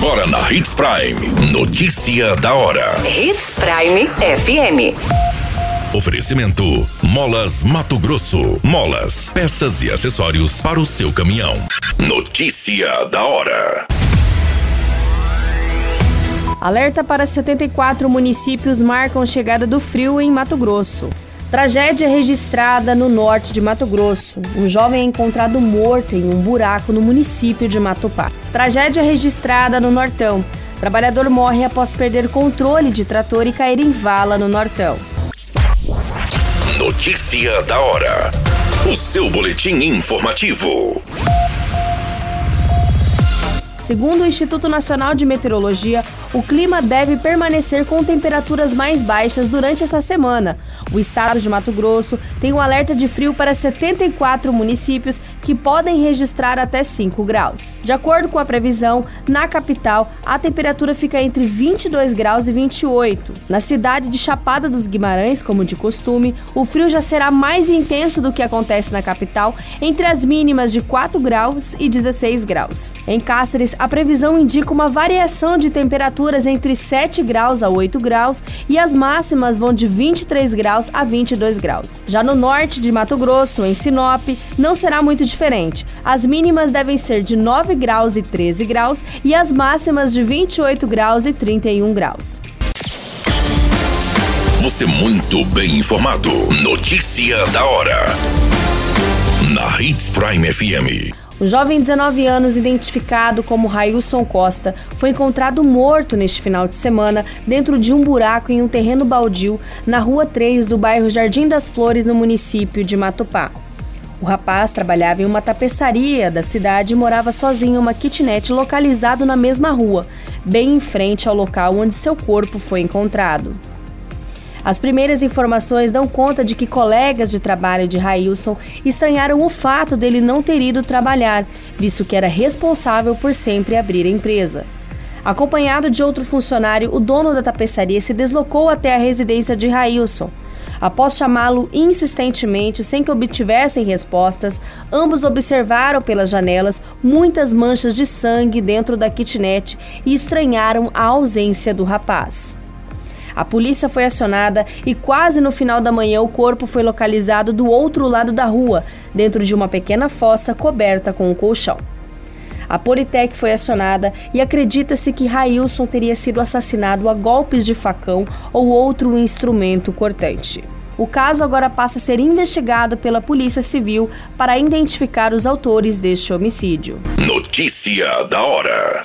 Agora na Hits Prime. Notícia da hora. Hits Prime FM. Oferecimento: Molas Mato Grosso. Molas, peças e acessórios para o seu caminhão. Notícia da hora. Alerta para 74 municípios marcam chegada do frio em Mato Grosso. Tragédia registrada no norte de Mato Grosso. Um jovem é encontrado morto em um buraco no município de Matupá. Tragédia registrada no Nortão. Trabalhador morre após perder controle de trator e cair em vala no Nortão. Notícia da hora. O seu boletim informativo. Segundo o Instituto Nacional de Meteorologia, o clima deve permanecer com temperaturas mais baixas durante essa semana. O estado de Mato Grosso tem um alerta de frio para 74 municípios que podem registrar até 5 graus. De acordo com a previsão, na capital a temperatura fica entre 22 graus e 28. Na cidade de Chapada dos Guimarães, como de costume, o frio já será mais intenso do que acontece na capital, entre as mínimas de 4 graus e 16 graus. Em Cáceres, a previsão indica uma variação de temperaturas entre 7 graus a 8 graus e as máximas vão de 23 graus a 22 graus. Já no norte de Mato Grosso, em Sinop, não será muito diferente. As mínimas devem ser de 9 graus e 13 graus e as máximas de 28 graus e 31 graus. Você muito bem informado. Notícia da hora. Na Hits Prime FM. Um jovem de 19 anos, identificado como Railson Costa, foi encontrado morto neste final de semana dentro de um buraco em um terreno baldio na Rua 3 do bairro Jardim das Flores, no município de Matupá. O rapaz trabalhava em uma tapeçaria da cidade e morava sozinho em uma kitnet localizado na mesma rua, bem em frente ao local onde seu corpo foi encontrado. As primeiras informações dão conta de que colegas de trabalho de Railson estranharam o fato dele não ter ido trabalhar, visto que era responsável por sempre abrir a empresa. Acompanhado de outro funcionário, o dono da tapeçaria se deslocou até a residência de Railson. Após chamá-lo insistentemente sem que obtivessem respostas, ambos observaram pelas janelas muitas manchas de sangue dentro da kitnet e estranharam a ausência do rapaz. A polícia foi acionada e quase no final da manhã o corpo foi localizado do outro lado da rua, dentro de uma pequena fossa coberta com um colchão. A Politec foi acionada e acredita-se que Railson teria sido assassinado a golpes de facão ou outro instrumento cortante. O caso agora passa a ser investigado pela Polícia Civil para identificar os autores deste homicídio. Notícia da hora.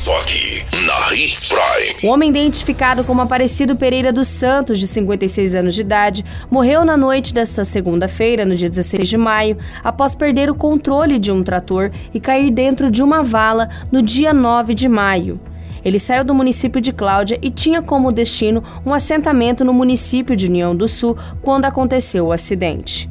Só aqui, na Hits Prime. O homem identificado como Aparecido Pereira dos Santos, de 56 anos de idade, morreu na noite desta segunda-feira, no dia 16 de maio, após perder o controle de um trator e cair dentro de uma vala no dia 9 de maio. Ele saiu do município de Cláudia e tinha como destino um assentamento no município de União do Sul quando aconteceu o acidente.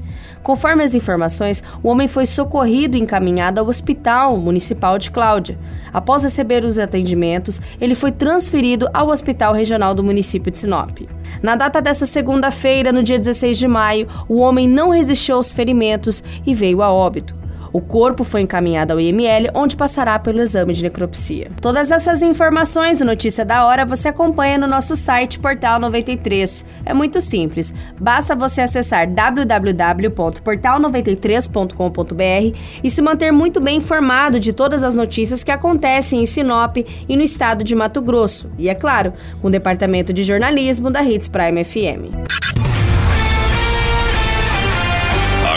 Conforme as informações, o homem foi socorrido e encaminhado ao Hospital Municipal de Cláudia. Após receber os atendimentos, ele foi transferido ao Hospital Regional do município de Sinop. Na data dessa segunda-feira, no dia 16 de maio, o homem não resistiu aos ferimentos e veio a óbito. O corpo foi encaminhado ao IML, onde passará pelo exame de necropsia. Todas essas informações e Notícia da Hora você acompanha no nosso site Portal 93. É muito simples, basta você acessar www.portal93.com.br e se manter muito bem informado de todas as notícias que acontecem em Sinop e no estado de Mato Grosso. E é claro, com o departamento de jornalismo da Hits Prime FM.